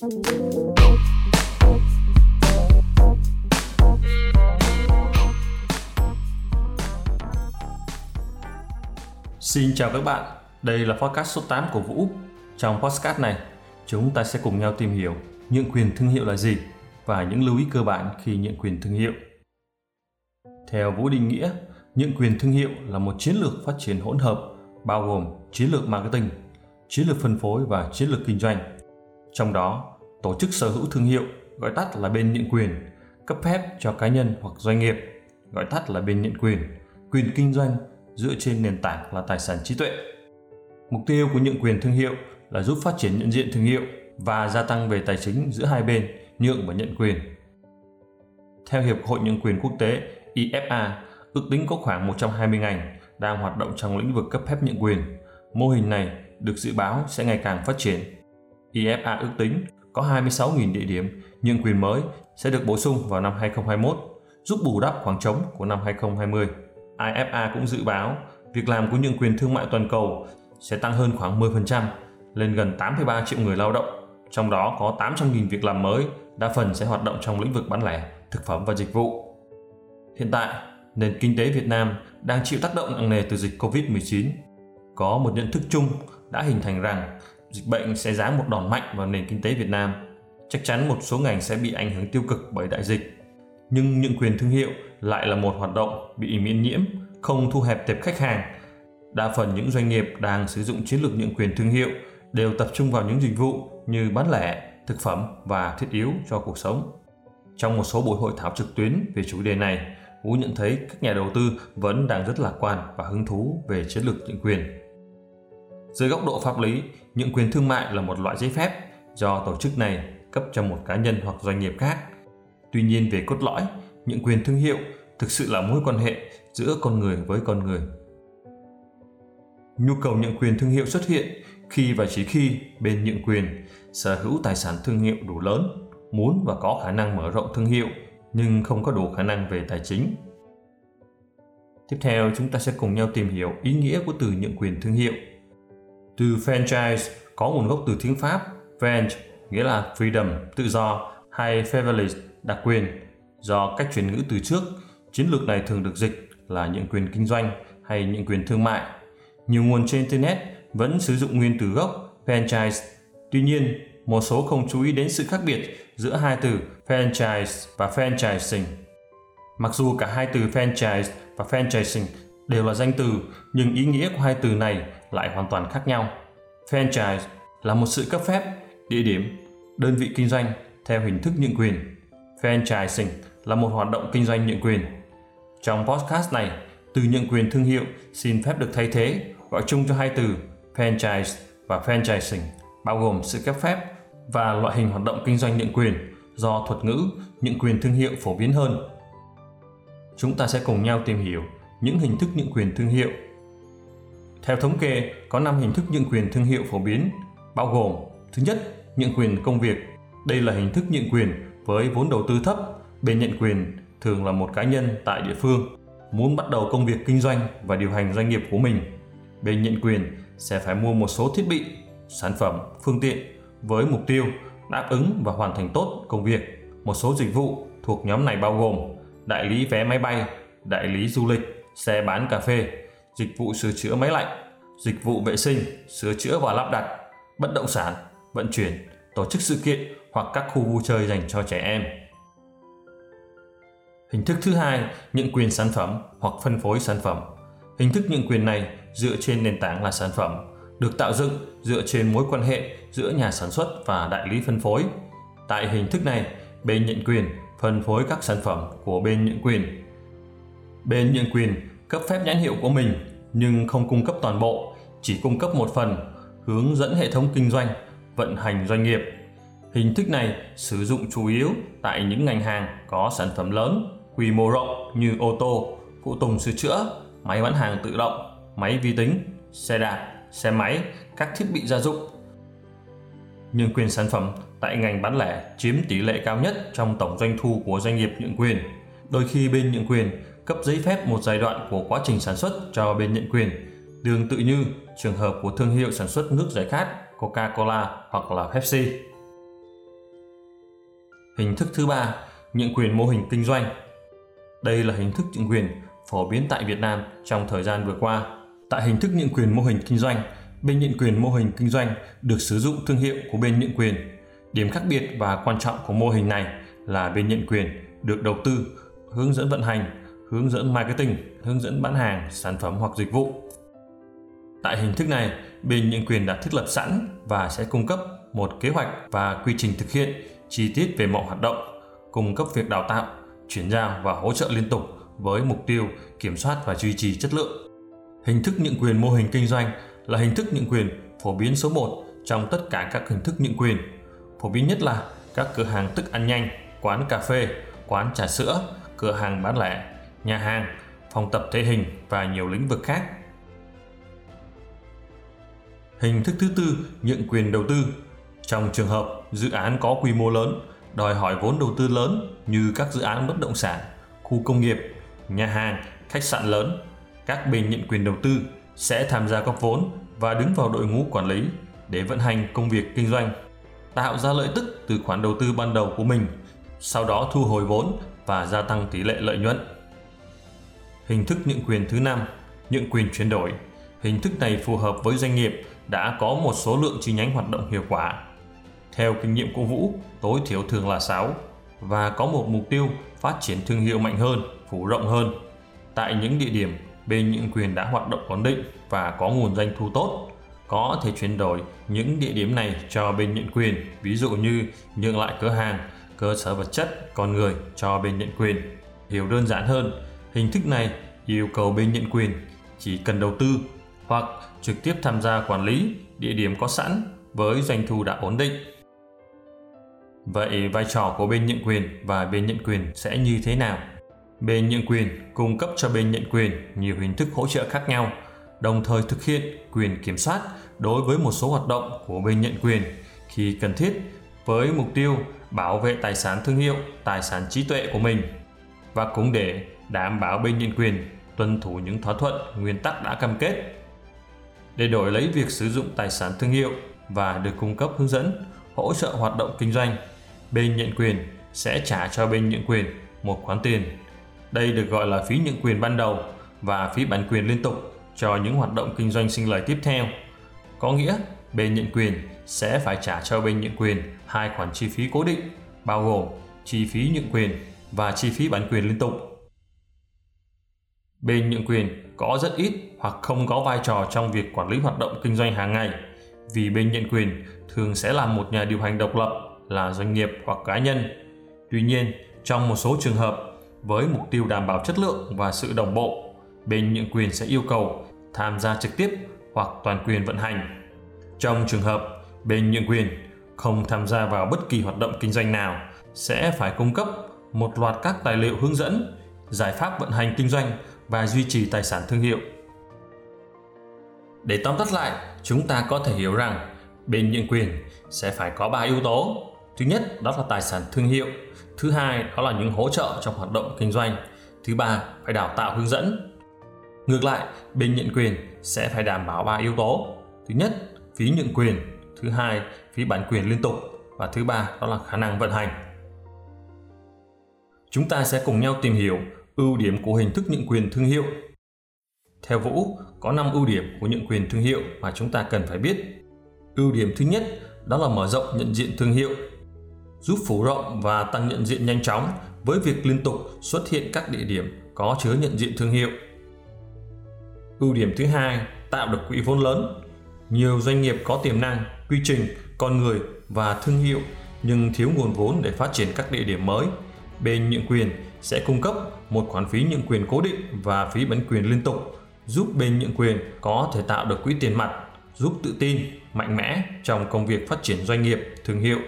Xin chào các bạn, đây là podcast số 8 của Vũ. Trong podcast này, chúng ta sẽ cùng nhau tìm hiểu nhượng quyền thương hiệu là gì và những lưu ý cơ bản khi nhượng quyền thương hiệu. Theo Vũ định nghĩa, nhượng quyền thương hiệu là một chiến lược phát triển hỗn hợp bao gồm chiến lược marketing, chiến lược phân phối và chiến lược kinh doanh. Trong đó, tổ chức sở hữu thương hiệu, gọi tắt là bên nhượng quyền, cấp phép cho cá nhân hoặc doanh nghiệp, gọi tắt là bên nhận quyền, quyền kinh doanh dựa trên nền tảng là tài sản trí tuệ. Mục tiêu của nhượng quyền thương hiệu là giúp phát triển nhận diện thương hiệu và gia tăng về tài chính giữa hai bên nhượng và nhận quyền. Theo Hiệp hội Nhượng quyền quốc tế IFA, ước tính có khoảng 120 ngành đang hoạt động trong lĩnh vực cấp phép nhượng quyền. Mô hình này được dự báo sẽ ngày càng phát triển. IFA ước tính có 26.000 địa điểm nhượng quyền mới sẽ được bổ sung vào năm 2021, giúp bù đắp khoảng trống của năm 2020. IFA cũng dự báo việc làm của nhượng quyền thương mại toàn cầu sẽ tăng hơn khoảng 10% lên gần 8,3 triệu người lao động, trong đó có 800.000 việc làm mới, đa phần sẽ hoạt động trong lĩnh vực bán lẻ, thực phẩm và dịch vụ. Hiện tại, nền kinh tế Việt Nam đang chịu tác động nặng nề từ dịch Covid-19. Có một nhận thức chung đã hình thành rằng dịch bệnh sẽ giáng một đòn mạnh vào nền kinh tế Việt Nam. Chắc chắn một số ngành sẽ bị ảnh hưởng tiêu cực bởi đại dịch. Nhưng những quyền thương hiệu lại là một hoạt động bị miễn nhiễm, không thu hẹp tệp khách hàng. Đa phần những doanh nghiệp đang sử dụng chiến lược nhượng quyền thương hiệu đều tập trung vào những dịch vụ như bán lẻ, thực phẩm và thiết yếu cho cuộc sống. Trong một số buổi hội thảo trực tuyến về chủ đề này, Vũ nhận thấy các nhà đầu tư vẫn đang rất lạc quan và hứng thú về chiến lược nhượng quyền. Dưới góc độ pháp lý, nhượng quyền thương mại là một loại giấy phép do tổ chức này cấp cho một cá nhân hoặc doanh nghiệp khác. Tuy nhiên về cốt lõi, nhượng quyền thương hiệu thực sự là mối quan hệ giữa con người với con người. Nhu cầu nhượng quyền thương hiệu xuất hiện khi và chỉ khi bên nhượng quyền sở hữu tài sản thương hiệu đủ lớn, muốn và có khả năng mở rộng thương hiệu nhưng không có đủ khả năng về tài chính. Tiếp theo, chúng ta sẽ cùng nhau tìm hiểu ý nghĩa của từ nhượng quyền thương hiệu. Từ franchise có nguồn gốc từ tiếng Pháp, French nghĩa là freedom, tự do, hay privilege, đặc quyền. Do cách chuyển ngữ từ trước, chiến lược này thường được dịch là những quyền kinh doanh hay những quyền thương mại. Nhiều nguồn trên Internet vẫn sử dụng nguyên từ gốc franchise. Tuy nhiên, một số không chú ý đến sự khác biệt giữa hai từ franchise và franchising. Mặc dù cả hai từ franchise và franchising đều là danh từ, nhưng ý nghĩa của hai từ này lại hoàn toàn khác nhau. Franchise là một sự cấp phép, địa điểm, đơn vị kinh doanh theo hình thức nhượng quyền. Franchising là một hoạt động kinh doanh nhượng quyền. Trong podcast này, từ nhượng quyền thương hiệu xin phép được thay thế gọi chung cho hai từ franchise và franchising, bao gồm sự cấp phép và loại hình hoạt động kinh doanh nhượng quyền do thuật ngữ nhượng quyền thương hiệu phổ biến hơn. Chúng ta sẽ cùng nhau tìm hiểu những hình thức nhượng quyền thương hiệu. Theo thống kê, có 5 hình thức nhượng quyền thương hiệu phổ biến, bao gồm Thứ nhất, nhượng quyền công việc. Đây là hình thức nhượng quyền với vốn đầu tư thấp, bên nhận quyền thường là một cá nhân tại địa phương muốn bắt đầu công việc kinh doanh và điều hành doanh nghiệp của mình. Bên nhận quyền sẽ phải mua một số thiết bị, sản phẩm, phương tiện với mục tiêu đáp ứng và hoàn thành tốt công việc. Một số dịch vụ thuộc nhóm này bao gồm đại lý vé máy bay, đại lý du lịch, xe bán cà phê, dịch vụ sửa chữa máy lạnh, dịch vụ vệ sinh, sửa chữa và lắp đặt, bất động sản, vận chuyển, tổ chức sự kiện hoặc các khu vui chơi dành cho trẻ em. Hình thức thứ hai, nhượng quyền sản phẩm hoặc phân phối sản phẩm. Hình thức nhượng quyền này dựa trên nền tảng là sản phẩm, được tạo dựng dựa trên mối quan hệ giữa nhà sản xuất và đại lý phân phối. Tại hình thức này, bên nhận quyền phân phối các sản phẩm của bên nhận quyền. Bên nhận quyền cấp phép nhãn hiệu của mình nhưng không cung cấp toàn bộ, chỉ cung cấp một phần, hướng dẫn hệ thống kinh doanh, vận hành doanh nghiệp. Hình thức này sử dụng chủ yếu tại những ngành hàng có sản phẩm lớn, quy mô rộng như ô tô, phụ tùng sửa chữa, máy bán hàng tự động, máy vi tính, xe đạp, xe máy, các thiết bị gia dụng. Nhưng quyền sản phẩm tại ngành bán lẻ chiếm tỷ lệ cao nhất trong tổng doanh thu của doanh nghiệp nhượng quyền. Đôi khi bên nhượng quyền cấp giấy phép một giai đoạn của quá trình sản xuất cho bên nhận quyền, tương tự như trường hợp của thương hiệu sản xuất nước giải khát Coca-Cola hoặc là Pepsi. Hình thức thứ ba, nhượng quyền mô hình kinh doanh. Đây là hình thức nhượng quyền phổ biến tại Việt Nam trong thời gian vừa qua. Tại hình thức nhượng quyền mô hình kinh doanh, bên nhượng quyền mô hình kinh doanh được sử dụng thương hiệu của bên nhượng quyền. Điểm khác biệt và quan trọng của mô hình này là bên nhận quyền được đầu tư, hướng dẫn vận hành, hướng dẫn marketing, hướng dẫn bán hàng, sản phẩm hoặc dịch vụ. Tại hình thức này, bên nhận quyền đã thiết lập sẵn và sẽ cung cấp một kế hoạch và quy trình thực hiện chi tiết về mọi hoạt động, cung cấp việc đào tạo, chuyển giao và hỗ trợ liên tục với mục tiêu kiểm soát và duy trì chất lượng. Hình thức nhượng quyền mô hình kinh doanh là hình thức nhượng quyền phổ biến số 1 trong tất cả các hình thức nhượng quyền. Phổ biến nhất là các cửa hàng thức ăn nhanh, quán cà phê, quán trà sữa, cửa hàng bán lẻ, nhà hàng, phòng tập thể hình và nhiều lĩnh vực khác. Hình thức thứ tư, nhượng quyền đầu tư. Trong trường hợp dự án có quy mô lớn, đòi hỏi vốn đầu tư lớn như các dự án bất động sản, khu công nghiệp, nhà hàng, khách sạn lớn, các bên nhận quyền đầu tư sẽ tham gia góp vốn và đứng vào đội ngũ quản lý để vận hành công việc kinh doanh, tạo ra lợi tức từ khoản đầu tư ban đầu của mình, sau đó thu hồi vốn và gia tăng tỷ lệ lợi nhuận. Hình thức nhượng quyền thứ năm, nhượng quyền chuyển đổi. Hình thức này phù hợp với doanh nghiệp đã có một số lượng chi nhánh hoạt động hiệu quả. Theo kinh nghiệm của Vũ, tối thiểu thường là 6 và có một mục tiêu phát triển thương hiệu mạnh hơn, phủ rộng hơn. Tại những địa điểm bên nhượng quyền đã hoạt động ổn định và có nguồn doanh thu tốt, có thể chuyển đổi những địa điểm này cho bên nhận quyền, ví dụ như nhượng lại cửa hàng, cơ sở vật chất, con người cho bên nhận quyền. Hiểu đơn giản hơn, hình thức này yêu cầu bên nhận quyền chỉ cần đầu tư hoặc trực tiếp tham gia quản lý địa điểm có sẵn với doanh thu đã ổn định. Vậy vai trò của bên nhận quyền và bên nhận quyền sẽ như thế nào? Bên nhận quyền cung cấp cho bên nhận quyền nhiều hình thức hỗ trợ khác nhau, đồng thời thực hiện quyền kiểm soát đối với một số hoạt động của bên nhận quyền khi cần thiết với mục tiêu bảo vệ tài sản thương hiệu, tài sản trí tuệ của mình và cũng để đảm bảo bên nhận quyền tuân thủ những thỏa thuận, nguyên tắc đã cam kết. Để đổi lấy việc sử dụng tài sản thương hiệu và được cung cấp hướng dẫn, hỗ trợ hoạt động kinh doanh, bên nhận quyền sẽ trả cho bên nhận quyền một khoản tiền. Đây được gọi là phí nhận quyền ban đầu và phí bản quyền liên tục cho những hoạt động kinh doanh sinh lời tiếp theo. Có nghĩa, bên nhận quyền sẽ phải trả cho bên nhận quyền hai khoản chi phí cố định, bao gồm chi phí nhượng quyền và chi phí bản quyền liên tục. Bên nhượng quyền có rất ít hoặc không có vai trò trong việc quản lý hoạt động kinh doanh hàng ngày, vì bên nhận quyền thường sẽ là một nhà điều hành độc lập là doanh nghiệp hoặc cá nhân. Tuy nhiên, trong một số trường hợp, với mục tiêu đảm bảo chất lượng và sự đồng bộ, bên nhượng quyền sẽ yêu cầu tham gia trực tiếp hoặc toàn quyền vận hành. Trong trường hợp bên nhượng quyền không tham gia vào bất kỳ hoạt động kinh doanh nào sẽ phải cung cấp một loạt các tài liệu hướng dẫn, giải pháp vận hành kinh doanh và duy trì tài sản thương hiệu. Để tóm tắt lại, chúng ta có thể hiểu rằng bên nhượng quyền sẽ phải có 3 yếu tố. Thứ nhất đó là tài sản thương hiệu, thứ hai đó là những hỗ trợ trong hoạt động kinh doanh, thứ ba phải đào tạo hướng dẫn. Ngược lại, bên nhận quyền sẽ phải đảm bảo ba yếu tố. Thứ nhất, phí nhượng quyền, thứ hai, phí bản quyền liên tục và thứ ba đó là khả năng vận hành. Chúng ta sẽ cùng nhau tìm hiểu ưu điểm của hình thức nhượng quyền thương hiệu. Theo Vũ, có 5 ưu điểm của nhượng quyền thương hiệu mà chúng ta cần phải biết. Ưu điểm thứ nhất đó là mở rộng nhận diện thương hiệu, giúp phủ rộng và tăng nhận diện nhanh chóng với việc liên tục xuất hiện các địa điểm có chứa nhận diện thương hiệu. Ưu điểm thứ hai, tạo được quỹ vốn lớn. Nhiều doanh nghiệp có tiềm năng, quy trình, con người và thương hiệu nhưng thiếu nguồn vốn để phát triển các địa điểm mới. Bên nhượng quyền sẽ cung cấp một khoản phí nhượng quyền cố định và phí bán quyền liên tục, giúp bên nhượng quyền có thể tạo được quỹ tiền mặt, giúp tự tin, mạnh mẽ trong công việc phát triển doanh nghiệp, thương hiệu.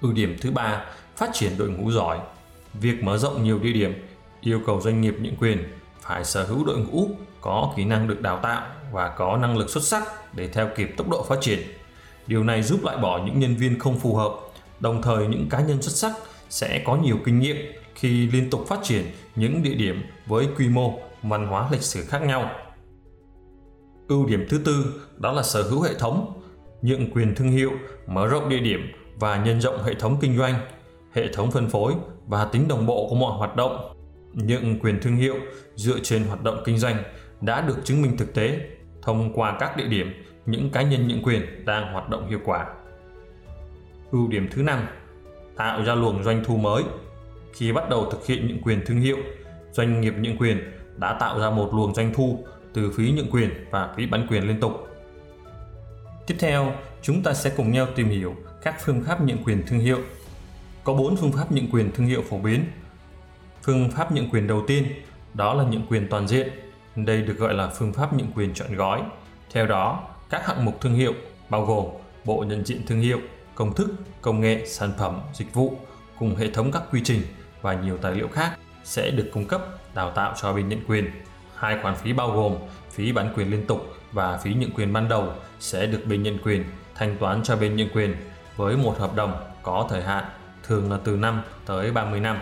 Ưu điểm thứ ba, phát triển đội ngũ giỏi. Việc mở rộng nhiều địa điểm yêu cầu doanh nghiệp nhượng quyền phải sở hữu đội ngũ có kỹ năng được đào tạo và có năng lực xuất sắc để theo kịp tốc độ phát triển. Điều này giúp loại bỏ những nhân viên không phù hợp, đồng thời những cá nhân xuất sắc sẽ có nhiều kinh nghiệm khi liên tục phát triển những địa điểm với quy mô, văn hóa lịch sử khác nhau. Ưu điểm thứ tư đó là sở hữu hệ thống, nhượng quyền thương hiệu, mở rộng địa điểm và nhân rộng hệ thống kinh doanh hệ thống phân phối và tính đồng bộ của mọi hoạt động. Những quyền thương hiệu dựa trên hoạt động kinh doanh đã được chứng minh thực tế thông qua các địa điểm những cá nhân nhượng quyền đang hoạt động hiệu quả. Ưu điểm thứ năm, tạo ra luồng doanh thu mới. Khi bắt đầu thực hiện những quyền thương hiệu, doanh nghiệp nhượng quyền đã tạo ra một luồng doanh thu từ phí nhượng quyền và phí bán quyền liên tục. Tiếp theo, chúng ta sẽ cùng nhau tìm hiểu các phương pháp nhượng quyền thương hiệu. Có 4 phương pháp nhượng quyền thương hiệu phổ biến. Phương pháp nhượng quyền đầu tiên đó là nhượng quyền toàn diện. Đây được gọi là phương pháp nhượng quyền chọn gói. Theo đó, các hạng mục thương hiệu bao gồm bộ nhận diện thương hiệu, công thức, công nghệ, sản phẩm, dịch vụ cùng hệ thống các quy trình và nhiều tài liệu khác sẽ được cung cấp đào tạo cho bên nhận quyền. Hai khoản phí bao gồm phí bản quyền liên tục và phí nhận quyền ban đầu sẽ được bên nhận quyền thanh toán cho bên nhận quyền với một hợp đồng có thời hạn thường là từ 5 tới 30 năm.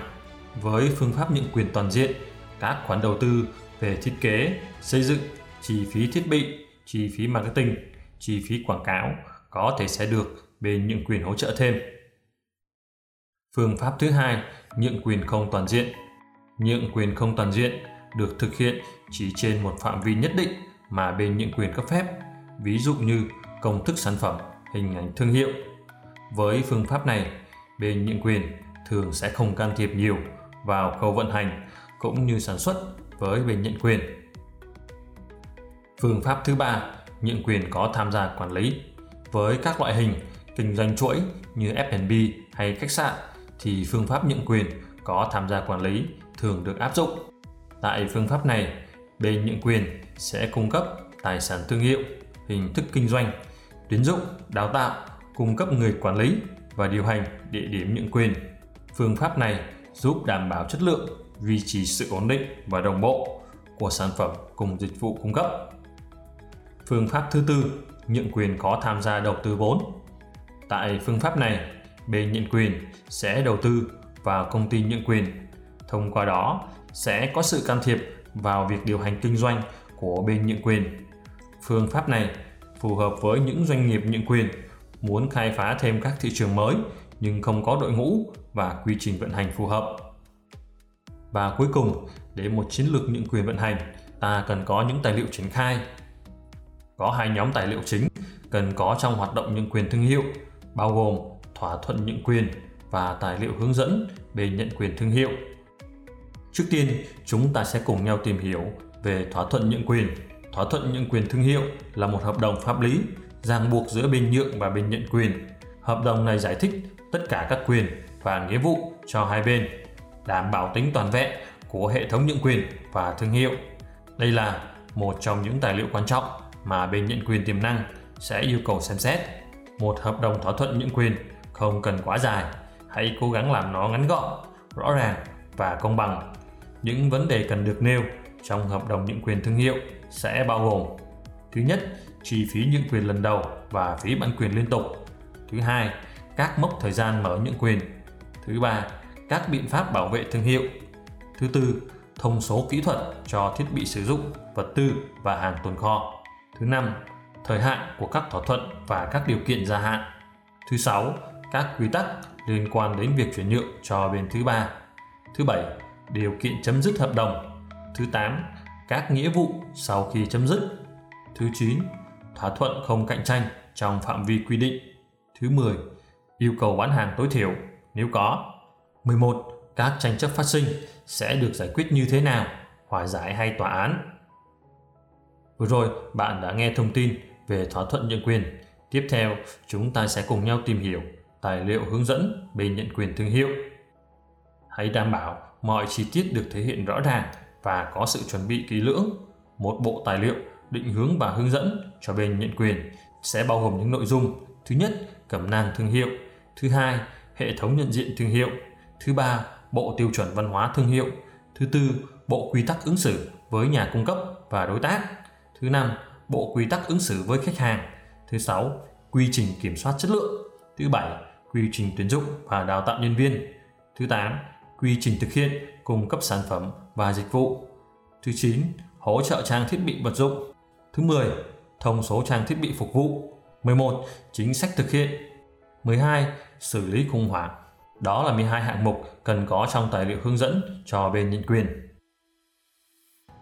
Với phương pháp nhận quyền toàn diện, các khoản đầu tư về thiết kế, xây dựng, chi phí thiết bị, chi phí marketing, chi phí quảng cáo có thể sẽ được bên nhận quyền hỗ trợ thêm. Phương pháp thứ hai, nhượng quyền không toàn diện. Nhượng quyền không toàn diện được thực hiện chỉ trên một phạm vi nhất định mà bên nhượng quyền cấp phép, ví dụ như công thức sản phẩm, hình ảnh thương hiệu. Với phương pháp này, bên nhượng quyền thường sẽ không can thiệp nhiều vào khâu vận hành cũng như sản xuất với bên nhận quyền. Phương pháp thứ ba, nhượng quyền có tham gia quản lý. Với các loại hình kinh doanh chuỗi như F&B hay khách sạn thì phương pháp nhượng quyền có tham gia quản lý thường được áp dụng. Tại phương pháp này, bên nhượng quyền sẽ cung cấp tài sản thương hiệu, hình thức kinh doanh, tuyến dụng, đào tạo, cung cấp người quản lý và điều hành địa điểm nhượng quyền. Phương pháp này giúp đảm bảo chất lượng, duy trì sự ổn định và đồng bộ của sản phẩm cùng dịch vụ cung cấp. Phương pháp thứ tư, nhượng quyền có tham gia đầu tư vốn. Tại phương pháp này, bên nhận quyền sẽ đầu tư vào công ty nhượng quyền. Thông qua đó sẽ có sự can thiệp vào việc điều hành kinh doanh của bên nhượng quyền. Phương pháp này phù hợp với những doanh nghiệp nhượng quyền muốn khai phá thêm các thị trường mới nhưng không có đội ngũ và quy trình vận hành phù hợp. Và cuối cùng, để một chiến lược nhượng quyền vận hành, ta cần có những tài liệu triển khai. Có hai nhóm tài liệu chính cần có trong hoạt động nhượng quyền thương hiệu, bao gồm thỏa thuận nhượng quyền và tài liệu hướng dẫn về nhận quyền thương hiệu. Trước tiên, chúng ta sẽ cùng nhau tìm hiểu về thỏa thuận nhượng quyền. Thỏa thuận nhượng quyền thương hiệu là một hợp đồng pháp lý ràng buộc giữa bên nhượng và bên nhận quyền. Hợp đồng này giải thích tất cả các quyền và nghĩa vụ cho hai bên, đảm bảo tính toàn vẹn của hệ thống nhượng quyền và thương hiệu. Đây là một trong những tài liệu quan trọng mà bên nhận quyền tiềm năng sẽ yêu cầu xem xét. Một hợp đồng thỏa thuận nhượng quyền không cần quá dài, hãy cố gắng làm nó ngắn gọn, rõ ràng và công bằng. Những vấn đề cần được nêu trong hợp đồng nhượng quyền thương hiệu sẽ bao gồm Thứ nhất, chi phí nhượng quyền lần đầu và phí bản quyền liên tục. Thứ hai, các mốc thời gian mở nhượng quyền. Thứ ba, các biện pháp bảo vệ thương hiệu. Thứ tư, thông số kỹ thuật cho thiết bị sử dụng, vật tư và hàng tồn kho. Thứ năm, thời hạn của các thỏa thuận và các điều kiện gia hạn. Thứ sáu, các quy tắc liên quan đến việc chuyển nhượng cho bên thứ ba. Thứ bảy, điều kiện chấm dứt hợp đồng. Thứ tám, các nghĩa vụ sau khi chấm dứt. Thứ 9, thỏa thuận không cạnh tranh trong phạm vi quy định. Thứ 10, yêu cầu bán hàng tối thiểu nếu có. 11. Các tranh chấp phát sinh sẽ được giải quyết như thế nào, hòa giải hay tòa án. Vừa rồi, bạn đã nghe thông tin về thỏa thuận nhượng quyền. Tiếp theo, chúng ta sẽ cùng nhau tìm hiểu tài liệu hướng dẫn bên nhận quyền thương hiệu. Hãy đảm bảo mọi chi tiết được thể hiện rõ ràng và có sự chuẩn bị kỹ lưỡng. Một bộ tài liệu định hướng và hướng dẫn cho bên nhận quyền sẽ bao gồm những nội dung. Thứ nhất, cẩm nang thương hiệu. Thứ hai, hệ thống nhận diện thương hiệu. Thứ ba, bộ tiêu chuẩn văn hóa thương hiệu. Thứ tư, bộ quy tắc ứng xử với nhà cung cấp và đối tác. Thứ năm, bộ quy tắc ứng xử với khách hàng. Thứ sáu, quy trình kiểm soát chất lượng. Thứ bảy quy trình tuyển dụng và đào tạo nhân viên thứ tám, quy trình thực hiện, cung cấp sản phẩm và dịch vụ thứ chín, hỗ trợ trang thiết bị vật dụng Thứ 10. Thông số trang thiết bị phục vụ. 11. Chính sách thực hiện. 12. Xử lý khủng hoảng. Đó là 12 hạng mục cần có trong tài liệu hướng dẫn cho bên nhận quyền.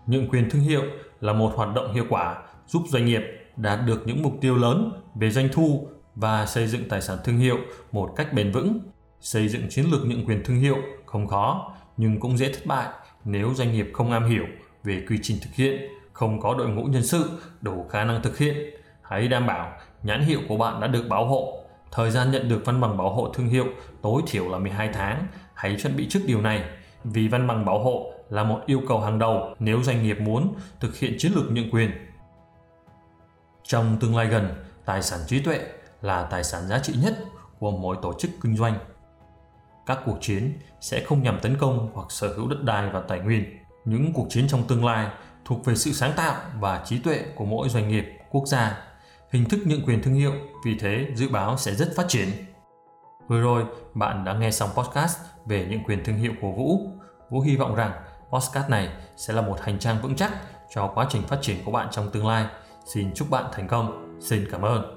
Nhượng quyền thương hiệu là một hoạt động hiệu quả giúp doanh nghiệp đạt được những mục tiêu lớn về doanh thu và xây dựng tài sản thương hiệu một cách bền vững. Xây dựng chiến lược nhượng quyền thương hiệu không khó nhưng cũng dễ thất bại nếu doanh nghiệp không am hiểu về quy trình thực hiện, không có đội ngũ nhân sự đủ khả năng thực hiện. Hãy đảm bảo nhãn hiệu của bạn đã được bảo hộ. Thời gian nhận được văn bằng bảo hộ thương hiệu tối thiểu là 12 tháng. Hãy chuẩn bị trước điều này vì văn bằng bảo hộ là một yêu cầu hàng đầu nếu doanh nghiệp muốn thực hiện chiến lược nhượng quyền. Trong tương lai gần, tài sản trí tuệ là tài sản giá trị nhất của mỗi tổ chức kinh doanh. Các cuộc chiến sẽ không nhằm tấn công hoặc sở hữu đất đai và tài nguyên. Những cuộc chiến trong tương lai thuộc về sự sáng tạo và trí tuệ của mỗi doanh nghiệp, quốc gia. Hình thức nhượng quyền thương hiệu vì thế dự báo sẽ rất phát triển. Vừa rồi, bạn đã nghe xong podcast về những quyền thương hiệu của Vũ. Vũ hy vọng rằng podcast này sẽ là một hành trang vững chắc cho quá trình phát triển của bạn trong tương lai. Xin chúc bạn thành công. Xin cảm ơn.